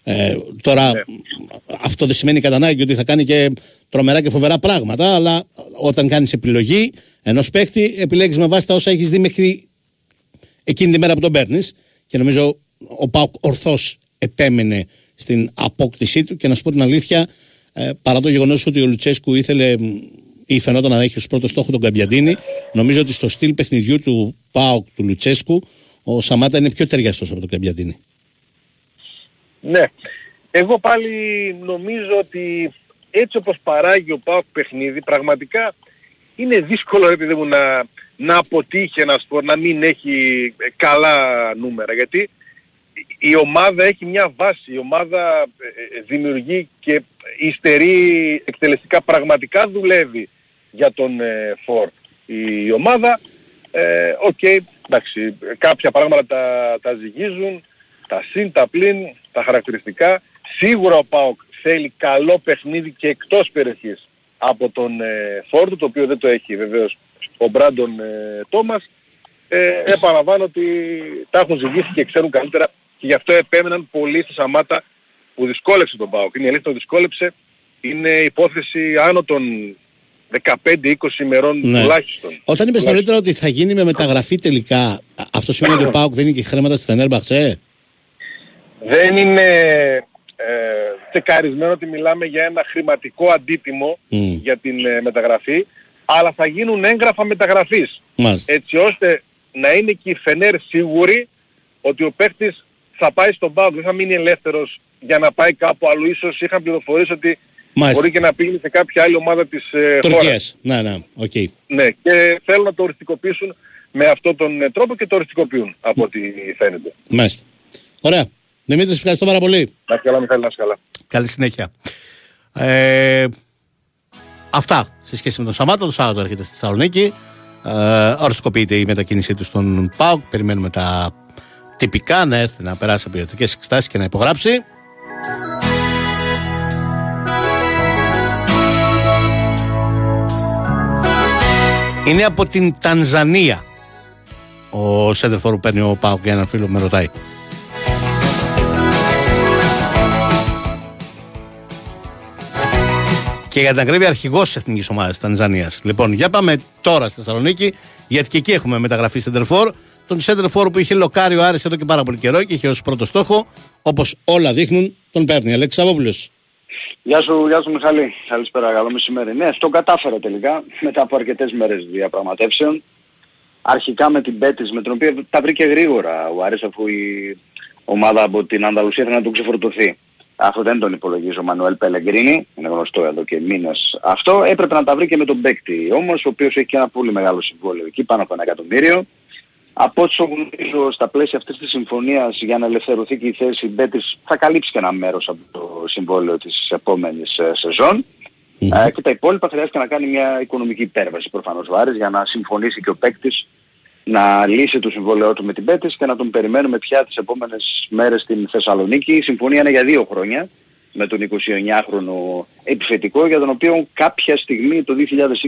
Ε, τώρα, ναι. αυτό δεν σημαίνει κατά ανάγκη ότι θα κάνει και τρομερά και φοβερά πράγματα, αλλά όταν κάνεις επιλογή ενός παίχτη, επιλέγεις με βάση τα όσα έχεις δει μέχρι εκείνη τη μέρα που τον παίρνεις. Και νομίζω ο Πάουκ ορθώς επέμενε στην απόκτησή του και να σου πω την αλήθεια, ε, παρά το γεγονός ότι ο Λουτσέσκου ήθελε ή φαινόταν να έχει ως πρώτο στόχο τον Καμπιαντίνη, νομίζω ότι στο στυλ παιχνιδιού του Πάουκ του Λουτσέσκου ο Σαμάτα είναι πιο ταιριαστό από τον Καμπιαντίνη. Ναι. Εγώ πάλι νομίζω ότι έτσι όπως παράγει ο Πάουκ παιχνίδι πραγματικά είναι δύσκολο επειδή μου να, να αποτύχει ένα σπορ, να μην έχει καλά νούμερα γιατί η ομάδα έχει μια βάση, η ομάδα ε, ε, δημιουργεί και υστερεί εκτελεστικά πραγματικά δουλεύει για τον ε, Φορ. Η ομάδα, OK, okay, εντάξει, κάποια πράγματα τα, τα ζυγίζουν, τα συν, τα πλην, τα χαρακτηριστικά. Σίγουρα ο ΠΑΟΚ θέλει καλό παιχνίδι και εκτός περιοχής από τον ε, φορ του, το οποίο δεν το έχει βεβαίως ο Μπράντον ε, Τόμας. Ε, επαναλαμβάνω ότι τα έχουν ζυγίσει και ξέρουν καλύτερα και γι' αυτό επέμεναν πολύ στη Σαμάτα που δυσκόλεψε τον ΠΑΟΚ. Είναι η αλήθεια το δυσκόλεψε. Είναι υπόθεση άνω των 15-20 ημερών ναι. τουλάχιστον. Όταν είπες νωρίτερα ότι θα γίνει με μεταγραφή τελικά, αυτό σημαίνει ότι ο ΠΑΟΚ δεν είναι και χρήματα στη Φενέρμπαξε. Δεν είναι ε, τεκαρισμένο ότι μιλάμε για ένα χρηματικό αντίτιμο για την ε, μεταγραφή, αλλά θα γίνουν έγγραφα μεταγραφής. Έτσι ώστε να είναι και η Φενέρ σίγουρη ότι ο παίχτης θα πάει στον ΠΑΟΚ, δεν θα μείνει ελεύθερος για να πάει κάπου αλλού. Ίσως είχαν πληροφορίες ότι Μάλιστα. μπορεί και να πήγαινε σε κάποια άλλη ομάδα της ε, χώρας. Ναι, ναι, OK. Okay. Ναι, και θέλουν να το οριστικοποιήσουν με αυτόν τον ε, τρόπο και το οριστικοποιούν από ό,τι φαίνεται. Μάλιστα. Ωραία. Δημήτρη, ευχαριστώ πάρα πολύ. Να καλά, Μιχάλη, να καλά. Καλή συνέχεια. Ε, αυτά σε σχέση με τον Σαμάτο. Το Σάββατο έρχεται στη Θεσσαλονίκη. Ε, οριστικοποιείται η μετακίνησή του στον ΠΑΟΚ. Περιμένουμε τα τυπικά να έρθει να περάσει από ιατρικές εξετάσεις και να υπογράψει. Είναι από την Τανζανία ο Σέντερφορ που παίρνει ο Πάουκ για έναν φίλο που με ρωτάει. Και για την ακρίβεια αρχηγός της εθνικής ομάδας Τανζανίας. Λοιπόν, για πάμε τώρα στη Θεσσαλονίκη, γιατί και εκεί έχουμε μεταγραφή Σέντερφορ τον center for που είχε λοκάρει ο Άρης εδώ και πάρα πολύ καιρό και είχε ως πρώτο στόχο, όπως όλα δείχνουν, τον παίρνει. Αλέξη Σαββόπουλος. Γεια σου, γεια σου Μιχαλή. Καλησπέρα, καλό μεσημέρι. Ναι, το κατάφερα τελικά μετά από αρκετές μέρες διαπραγματεύσεων. Αρχικά με την Πέτης, με την οποία τα βρήκε γρήγορα ο Άρης αφού η ομάδα από την Ανταλουσία ήθελε να τον ξεφορτωθεί. Αυτό δεν τον υπολογίζει ο Μανουέλ Πελεγκρίνη, είναι γνωστό εδώ και μήνες αυτό. Έπρεπε να τα βρει και με τον παίκτη όμως, ο οποίος έχει και ένα πολύ μεγάλο συμβόλαιο εκεί, πάνω από ένα εκατομμύριο. Από όσο γνωρίζω στα πλαίσια αυτής της συμφωνίας για να ελευθερωθεί και η θέση Μπέτης θα καλύψει και ένα μέρος από το συμβόλαιο της επόμενης ε, σεζόν. Ε, και τα υπόλοιπα χρειάζεται να κάνει μια οικονομική υπέρβαση προφανώς ο Άρης για να συμφωνήσει και ο παίκτης να λύσει το συμβόλαιό του με την Πέτης και να τον περιμένουμε πια τις επόμενες μέρες στην Θεσσαλονίκη. Η συμφωνία είναι για δύο χρόνια με τον 29χρονο επιθετικό για τον οποίο κάποια στιγμή το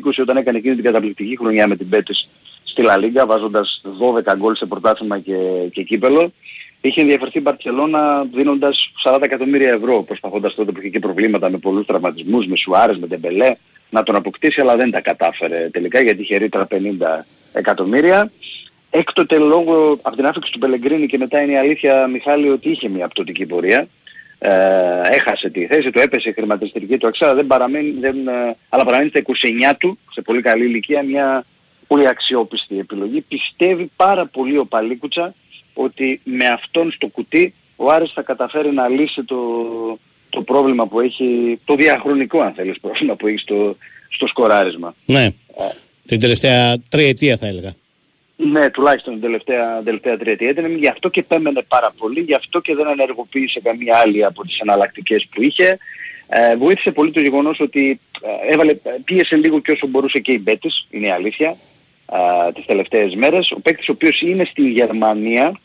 2020 όταν έκανε εκείνη την καταπληκτική χρονιά με την Πέτης στη Λα Λίγκα βάζοντας 12 γκολ σε πρωτάθλημα και, και κύπελο είχε ενδιαφερθεί η Μπαρτσελώνα δίνοντας 40 εκατομμύρια ευρώ προσπαθώντας τότε που είχε και προβλήματα με πολλούς τραυματισμούς, με Σουάρες, με Ντεμπελέ να τον αποκτήσει αλλά δεν τα κατάφερε τελικά γιατί είχε ρήτρα 50 εκατομμύρια. Έκτοτε λόγω από την άφηξη του Πελεγκρίνη και μετά είναι η αλήθεια Μιχάλη ότι είχε μια πτωτική πορεία. Ε, έχασε τη θέση του, έπεσε η χρηματιστηρική του αξία, δεν παραμένει, δεν, ε, αλλά παραμένει στα 29 του, σε πολύ καλή ηλικία, μια πολύ αξιόπιστη επιλογή. Πιστεύει πάρα πολύ ο Παλίκουτσα ότι με αυτόν στο κουτί ο Άρης θα καταφέρει να λύσει το, το πρόβλημα που έχει, το διαχρονικό αν θέλεις πρόβλημα που έχει στο, στο σκοράρισμα. Ναι. Την τελευταία τριετία θα έλεγα. Ναι, τουλάχιστον την τελευταία, τελευταία τριετία ήταν. Γι' αυτό και πέμενε πάρα πολύ, γι' αυτό και δεν ενεργοποίησε καμία άλλη από τις εναλλακτικές που είχε. Ε, βοήθησε πολύ το γεγονός ότι ε, έβαλε, πίεσε λίγο και όσο μπορούσε και η Μπέτης, είναι η αλήθεια, ε, τις τελευταίες μέρες. Ο παίκτης ο οποίος είναι στη Γερμανία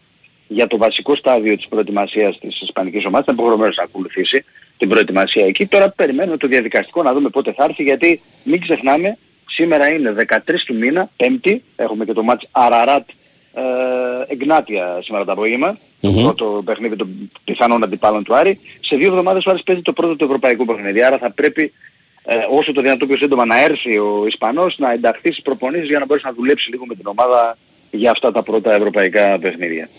για το βασικό στάδιο της προετοιμασίας της Ισπανικής ομάδας, ήταν υποχρεωμένος να ακολουθήσει την προετοιμασία εκεί. Τώρα περιμένουμε το διαδικαστικό να δούμε πότε θα έρθει, γιατί μην ξεχνάμε, σήμερα είναι 13 του μήνα, πέμπτη, έχουμε και το μάτς Αραράτ ε, Εγνάτια σήμερα το απόγευμα, το πρώτο παιχνίδι των πιθανών αντιπάλων του Άρη. Σε δύο εβδομάδες ο Άρης παίζει το πρώτο του ευρωπαϊκού παιχνίδι, άρα θα πρέπει ε, όσο το δυνατόν πιο σύντομα να έρθει ο Ισπανός να ενταχθεί στις προπονήσεις για να μπορέσει να δουλέψει λίγο με την ομάδα για αυτά τα πρώτα ευρωπαϊκά παιχνίδια.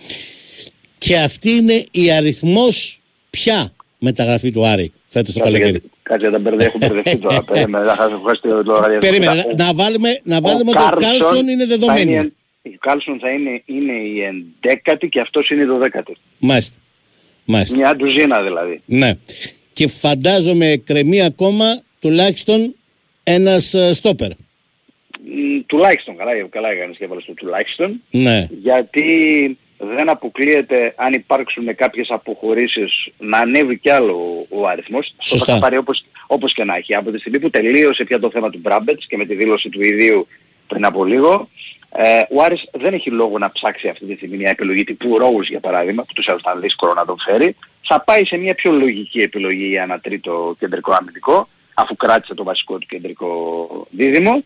Και αυτή είναι η αριθμός πια μεταγραφή του Άρη φέτος το Κάτσε, καλοκαίρι. γιατί- Κάτσε δεν μπερδε- έχω μπερδευτεί τώρα. Περίμενε, θα χάσω χάσει το λογαριασμό. Περίμενε, Ο- να βάλουμε, να βάλουμε ότι ο Κάρλσον Κάλσον είναι θα δεδομένο. είναι- Ο Κάλσον θα είναι, είναι η ενδέκατη και αυτός είναι η δωδέκατη. Μάλιστα. Μάλιστα. Μια ντουζίνα δηλαδή. Ναι. Και φαντάζομαι κρεμεί ακόμα τουλάχιστον ένας ε, στόπερ. Μ, Τουλάχιστον, καλά, καλά έκανες και έβαλες το τουλάχιστον. Ναι. γιατί δεν αποκλείεται αν υπάρξουν κάποιες αποχωρήσεις να ανέβει κι άλλο ο αριθμός. Αυτό Σωστά. θα πάρει όπως, όπως και να έχει. Από τη στιγμή που τελείωσε πια το θέμα του Μπράμπετς και με τη δήλωση του ιδίου πριν από λίγο, ε, ο Άρης δεν έχει λόγο να ψάξει αυτή τη στιγμή μια επιλογή τύπου Ρόους για παράδειγμα, που τους ήταν δύσκολο να τον φέρει. Θα πάει σε μια πιο λογική επιλογή για ένα τρίτο κεντρικό αμυντικό, αφού κράτησε το βασικό του κεντρικό δίδυμο.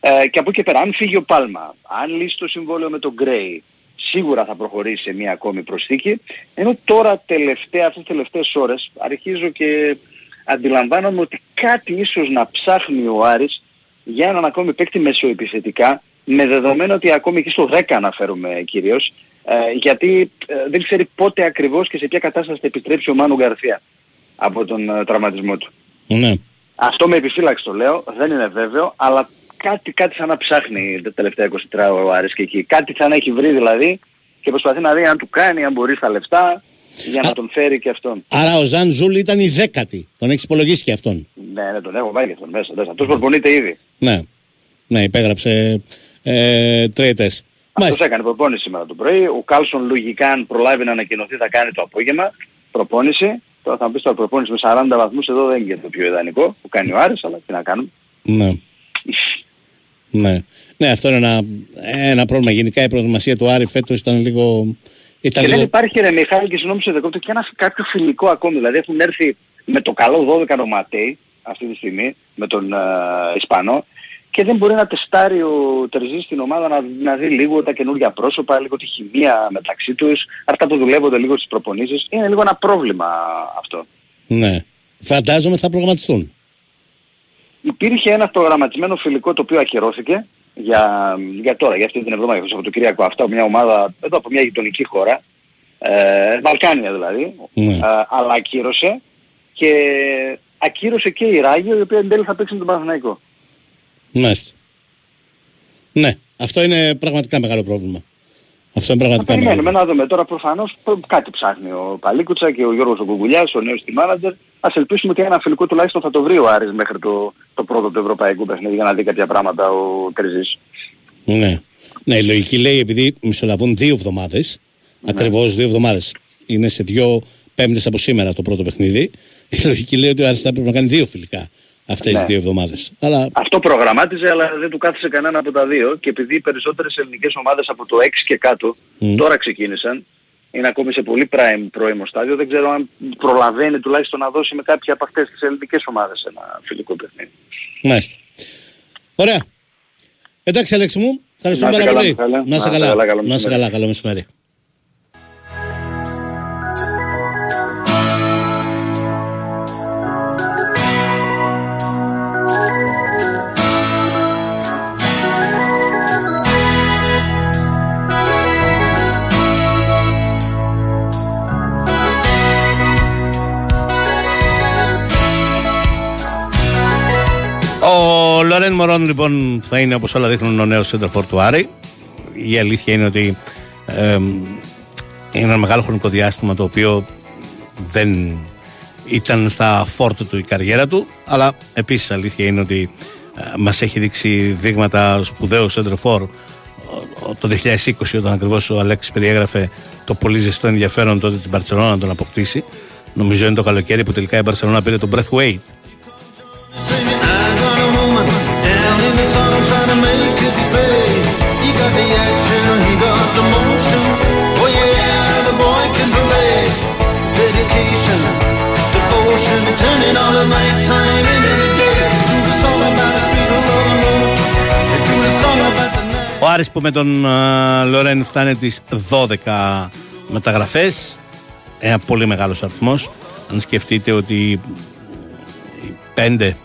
Ε, και από εκεί πέρα, αν φύγει ο Πάλμα, αν λύσει το συμβόλαιο με τον Γκρέι, σίγουρα θα προχωρήσει σε μια ακόμη προσθήκη. Ενώ τώρα τελευταία, αυτές τις τελευταίες ώρες αρχίζω και αντιλαμβάνομαι ότι κάτι ίσως να ψάχνει ο Άρης για έναν ακόμη παίκτη μεσοεπιθετικά, με δεδομένο ότι ακόμη εκεί στο 10 αναφέρομαι κυρίως, ε, γιατί ε, δεν ξέρει πότε ακριβώς και σε ποια κατάσταση θα επιστρέψει ο Μάνου Γκαρθία από τον ε, τραυματισμό του. Ναι. Αυτό με επιφύλαξη το λέω, δεν είναι βέβαιο, αλλά κάτι, κάτι σαν να ψάχνει τα τελευταία 23 ο Άρης και εκεί. Κάτι σαν να έχει βρει δηλαδή και προσπαθεί να δει αν του κάνει, αν μπορεί στα λεφτά για να τον φέρει και αυτόν. Άρα ο Ζαν Ζούλ ήταν η δέκατη. Τον έχεις υπολογίσει και αυτόν. Ναι, ναι, τον έχω βάλει και αυτόν μέσα. μέσα. Αυτός προπονείται ήδη. Ναι. Ναι, υπέγραψε ε, τριετές. Αυτός έκανε προπόνηση σήμερα το πρωί. Ο Κάλσον λογικά αν προλάβει να ανακοινωθεί θα κάνει το απόγευμα. Προπόνηση. Τώρα θα μου πεις τώρα προπόνηση με 40 βαθμούς εδώ δεν είναι το πιο ιδανικό που κάνει ο Άρης, αλλά τι να κάνουμε. Ναι. Ναι. Ναι, αυτό είναι ένα, ένα πρόβλημα. Γενικά η προετοιμασία του Άρη φέτος ήταν λίγο... Ήταν και δεν λίγο... υπάρχει ρε Μιχάλη και συγγνώμη σε δεκόπτω και ένα κάποιο φιλικό ακόμη. Δηλαδή έχουν έρθει με το καλό 12 νοματέι αυτή τη στιγμή με τον ε, Ισπανό και δεν μπορεί να τεστάρει ο Τερζής στην ομάδα να, να δει λίγο τα καινούργια πρόσωπα, λίγο τη χημεία μεταξύ τους, αυτά που δουλεύονται λίγο στις προπονήσεις. Είναι λίγο ένα πρόβλημα αυτό. Ναι. Φαντάζομαι θα προγραμματιστούν. Υπήρχε ένα προγραμματισμένο φιλικό το οποίο ακυρώθηκε για, για τώρα, για αυτή την εβδομάδα, για το Σαββατοκύριακο αυτό, μια ομάδα εδώ από μια γειτονική χώρα, ε, Βαλκάνια δηλαδή, Ναι. ε, αλλά ακύρωσε και ακύρωσε και η Ράγιο η οποία εν τέλει θα παίξει με τον Παναθηναϊκό. Μάλιστα. Ναι. Αυτό είναι πραγματικά μεγάλο πρόβλημα. Αυτό είναι πραγματικά μεγάλο. Περιμένουμε να δούμε τώρα προφανώς προ- κάτι ψάχνει ο Παλίκουτσα και ο Γιώργος ο Κουκουλιάς, ο νέος team manager. Ας ελπίσουμε ότι ένα φιλικό τουλάχιστον θα το βρει ο Άρης μέχρι το, το πρώτο του ευρωπαϊκού παιχνίδι για να δει κάποια πράγματα ο Κρυζής. Ναι. ναι, η λογική λέει επειδή μισολαβούν δύο εβδομάδες, Ναι. ακριβώς δύο εβδομάδες. Είναι σε δύο πέμπτες από σήμερα το πρώτο παιχνίδι. Η λογική λέει ότι ο Άρης θα πρέπει να κάνει δύο φιλικά αυτές Ναι. τις δύο εβδομάδες. Αλλά Αυτό προγραμμάτιζε αλλά δεν του κάθισε κανένα από τα δύο και επειδή οι περισσότερες ελληνικές ομάδες από το 6 και κάτω Μμ. τώρα ξεκίνησαν, είναι ακόμη σε πολύ prime πρώιμο στάδιο, δεν ξέρω αν προλαβαίνει τουλάχιστον να δώσει με κάποια από αυτές τις ελληνικές ομάδες ένα φιλικό παιχνίδι. μάλιστα. Ωραία. Εντάξει, Αλέξη μου, ευχαριστούμε Να είστε πάρα καλά, πολύ. Μιχάλη. Να είσαι Να είστε καλά. καλά, καλό Να είσαι μεσημέρι. καλά, καλό μεσημέρι. Λορέν Μωρόν λοιπόν θα είναι όπως όλα δείχνουν ο νέος σέντερφορ του Άρη. Η αλήθεια είναι ότι ε, είναι ένα μεγάλο χρονικό διάστημα το οποίο δεν ήταν στα φόρτα του η καριέρα του αλλά επίσης αλήθεια είναι ότι ε, μας έχει δείξει δείγματα σπουδαίου σέντερφορ το 2020 όταν ακριβώς ο Αλέξης περιέγραφε το πολύ ζεστό ενδιαφέρον τότε της Μπαρτσελώνα να τον αποκτήσει νομίζω είναι το καλοκαίρι που τελικά η Μπαρτσελώνα πήρε τον Breathweight Ο Άρης που με τον α, Λορέν φτάνει τις 12 μεταγραφές ένα πολύ μεγάλος αριθμός. Αν σκεφτείτε ότι οι 5,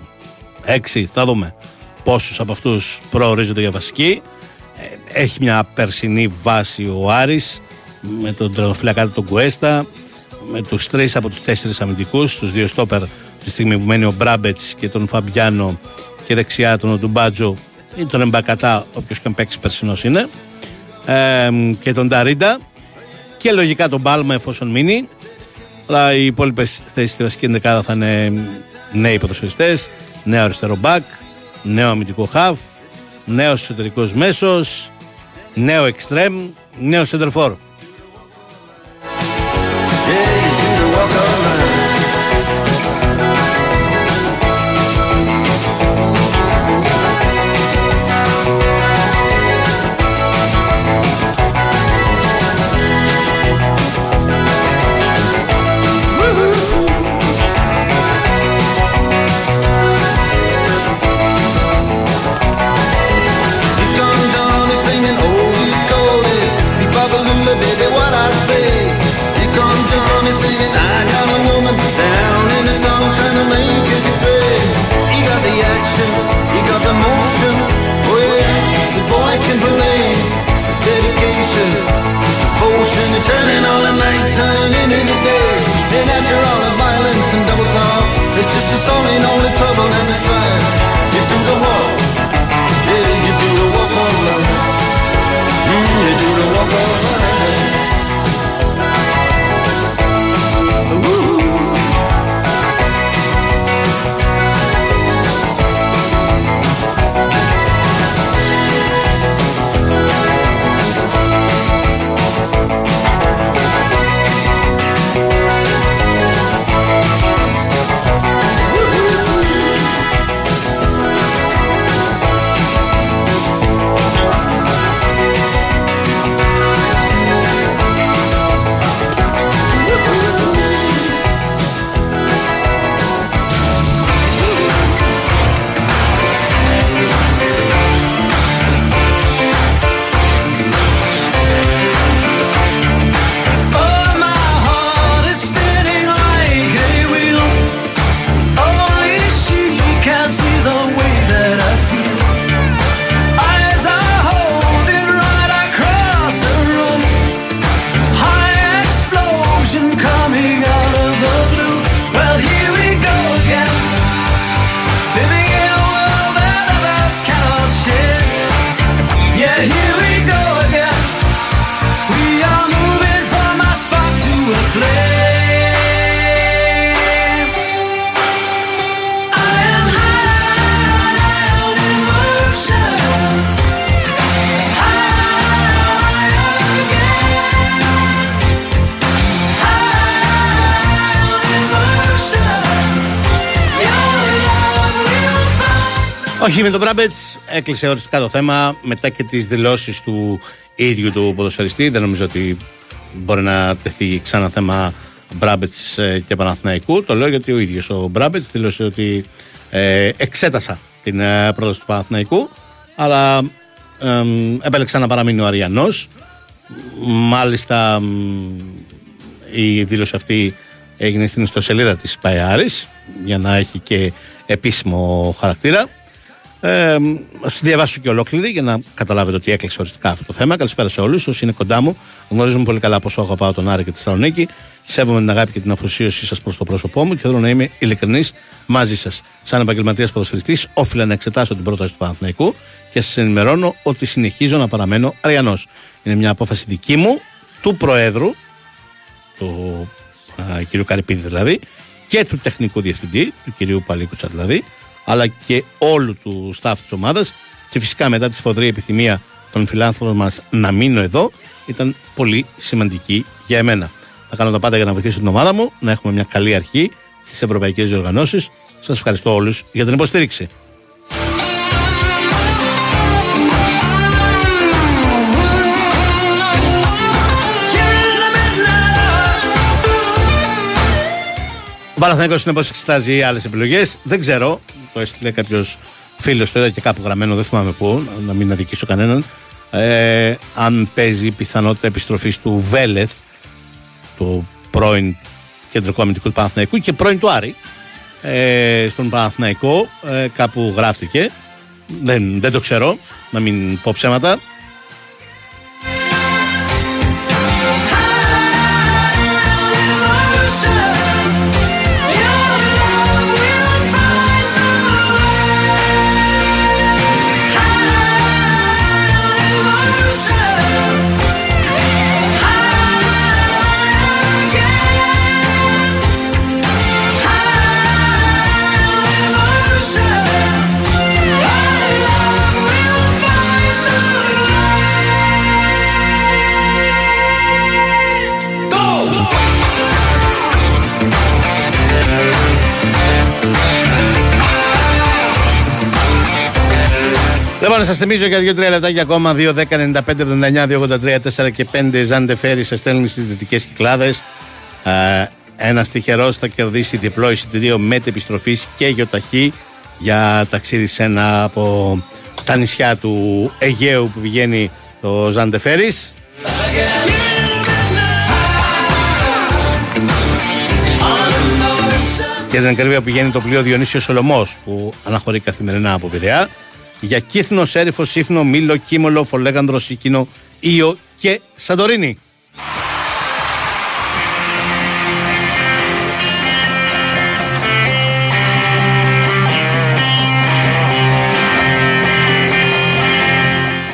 6 θα δούμε πόσους από αυτούς προορίζονται για βασική. Ε, έχει μια περσινή βάση ο Άρης με τον τερματοφυλακάτη τον Κουέστα με τους τρεις από τους τέσσερις αμυντικούς τους δύο στόπερ τη στιγμή που μένει ο Μπράμπετς και τον Φαμπιάνο και δεξιά τον Οτουμπάτζο ή τον Εμπακατά όποιος και αν παίξει περσινός είναι. Ε, και τον Ταρίντα και λογικά τον Πάλμα εφόσον μείνει. Αλλά οι υπόλοιπες θέσεις στη βασική ενδεκάδα θα είναι νέοι ποδοσφαιριστές, νέο αριστερό μπακ, νέο αμυντικό χαφ, νέος εσωτερικός μέσος, νέο εξτρέμ, νέο σεντερφόρ. Hey. Όχι, με τον Μπράμπετς έκλεισε οριστικά το θέμα μετά και τις δηλώσεις του ίδιου του ποδοσφαιριστή. Δεν νομίζω ότι μπορεί να τεθεί ξανά θέμα Μπράμπετς και Παναθηναϊκού. Το λέω γιατί ο ίδιος ο Μπράμπετς δήλωσε ότι ε, εξέτασα την ε, πρόταση του Παναθηναϊκού, αλλά ε, επέλεξα να παραμείνει ο Αριανός. Μάλιστα, η δήλωση αυτή έγινε στην ιστοσελίδα της Παϊάρης για να έχει και επίσημο χαρακτήρα. Ε, σα διαβάσω και ολόκληρη για να καταλάβετε ότι έκλεισε οριστικά αυτό το θέμα. Καλησπέρα σε όλους. Όσοι είναι κοντά μου, γνωρίζουμε πολύ καλά πόσο αγαπάω τον Άρη και τη Θεσσαλονίκη. Σέβομαι την αγάπη και την αφοσίωσή σας προς το πρόσωπό μου και θέλω να είμαι ειλικρινής μαζί σας. Σαν επαγγελματίας ποδοσφαιριστής, όφιλα να εξετάσω την πρόταση του Παναθηναϊκού και σας ενημερώνω ότι συνεχίζω να παραμένω αριανός. Είναι μια απόφαση δική μου, του Προέδρου, του κ. Καρυπίδη δηλαδή, και του τεχνικού διευθυντή, του κ. Παλίκουτσα δηλαδή, αλλά και όλου του staff της ομάδας. Και φυσικά μετά τη σφοδρή επιθυμία των φιλάνθρωπων μας να μείνω εδώ, ήταν πολύ σημαντική για εμένα. Θα κάνω τα πάντα για να βοηθήσω την ομάδα μου να έχουμε μια καλή αρχή στις ευρωπαϊκές διοργανώσεις. Σας ευχαριστώ όλους για την υποστήριξη. Ο Παναθηναϊκός είναι πως εξετάζει άλλες επιλογές. Δεν ξέρω. Το έστειλε κάποιος φίλος, το είδα και κάπου γραμμένο, δεν θυμάμαι πού, να μην αδικήσω κανέναν. Ε, αν παίζει η πιθανότητα επιστροφής του Βέλεθ, του πρώην κεντρικού αμυντικού του Παναθηναϊκού και πρώην του Άρη, ε, στον Παναθηναϊκό. Ε, κάπου γράφτηκε. Δεν, δεν το ξέρω, να μην πω ψέματα. Λοιπόν, να σας θυμίζω για 2-3 λεπτάκια ακόμα. 2, 10, 95, 79, 283, 4 και 5. Ζάντε φέρει σε στέλνει στις δυτικές κυκλάδες. Ε, Ένας τυχερός θα κερδίσει διπλό εισιτήριο με επιστροφή και γιοταχή για ταξίδι σε ένα από τα νησιά του Αιγαίου που πηγαίνει το Ζάντε Φέρις. Και την ακριβία που πηγαίνει το πλοίο Διονύσιος Σολομός που αναχωρεί καθημερινά από Πειραιά για Κύθνο, Σέριφο, Σύφνο, Μήλο, Κίμολο, Φολέγανδρο, Σικίνο, Ήο και Σαντορίνη.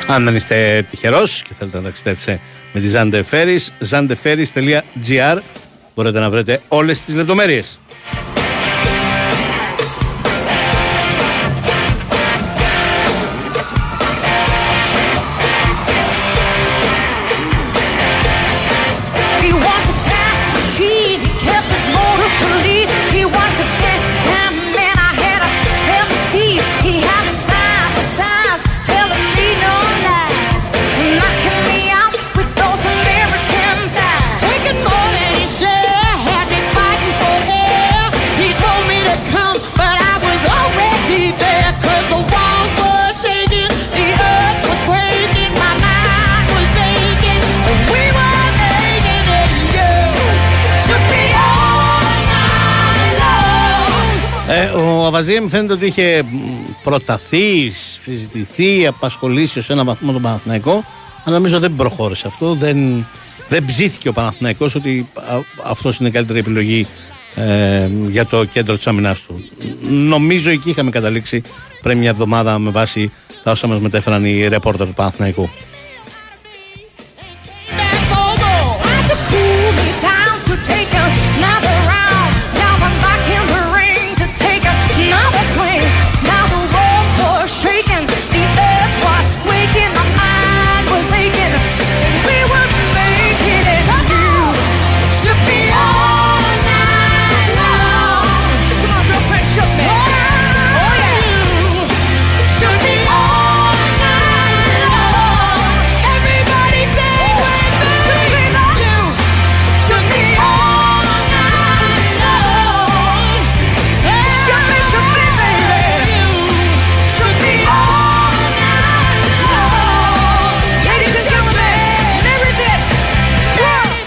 Αν δεν είστε τυχερός και θέλετε να ταξιδέψετε με τη Zande Ferries, zandeferries.gr μπορείτε να βρείτε όλες τις λεπτομέρειες. Ε, ο Αβαζίεμ φαίνεται ότι είχε μ, προταθεί, συζητηθεί, απασχολήσει σε ένα βαθμό τον Παναθηναϊκό. Αλλά νομίζω δεν προχώρησε αυτό. Δεν, δεν ψήθηκε ο Παναθηναϊκός ότι αυτό είναι η καλύτερη επιλογή ε, για το κέντρο της άμυνάς του. Νομίζω εκεί είχαμε καταλήξει πριν μια εβδομάδα με βάση τα όσα μας μετέφεραν οι ρεπόρτερ του Παναθηναϊκού.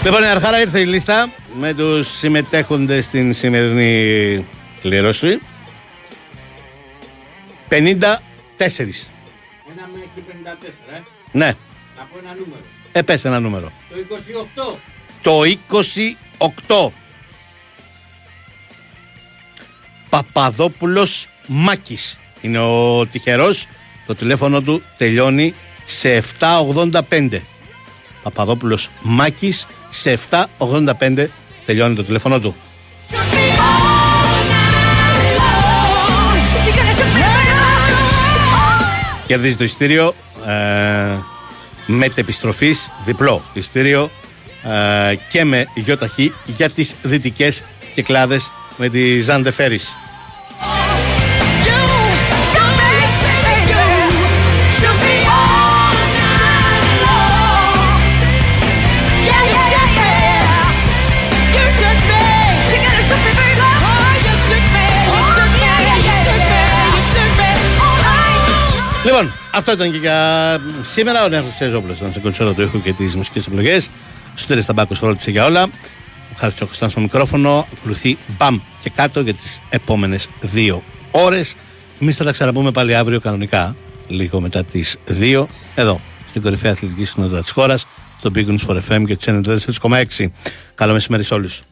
Λοιπόν, η Αρχάρα ήρθε η λίστα με τους συμμετέχοντες στην σημερινή κλήρωση. 54. Ένα μέχρι 54, ε. Ναι, Να πω ένα νούμερο. ε, πες ένα νούμερο. Το 28. Το 28. Παπαδόπουλος Μάκης είναι ο τυχερός. Το τηλέφωνο του τελειώνει σε 785. Παπαδόπουλος Μάκης σε 785 τελειώνει το τηλέφωνο του. Κερδίζει το ειστήριο ε, μετεπιστροφής διπλό ειστήριο ε, και με γιοταχή για τις δυτικές κυκλάδες με τη Ζάντε αυτό ήταν και για σήμερα. Ο Νέαρχος Ξεζόπουλο ήταν σε κονσόλα του ήχου και τις μουσικές επιλογές. Στου τέλε Ταμπάκο φρόντισε για όλα. Ο Χάρης Τσόκος στο μικρόφωνο. Ακολουθεί μπαμ και κάτω για τις επόμενες δύο ώρες. Εμείς θα τα ξαναπούμε πάλι αύριο κανονικά, λίγο μετά τις 2, εδώ στην κορυφαία αθλητική συνότητα της χώρας, το Big News for FM και το Channel 4,6. Καλό μεσημέρι σε όλους.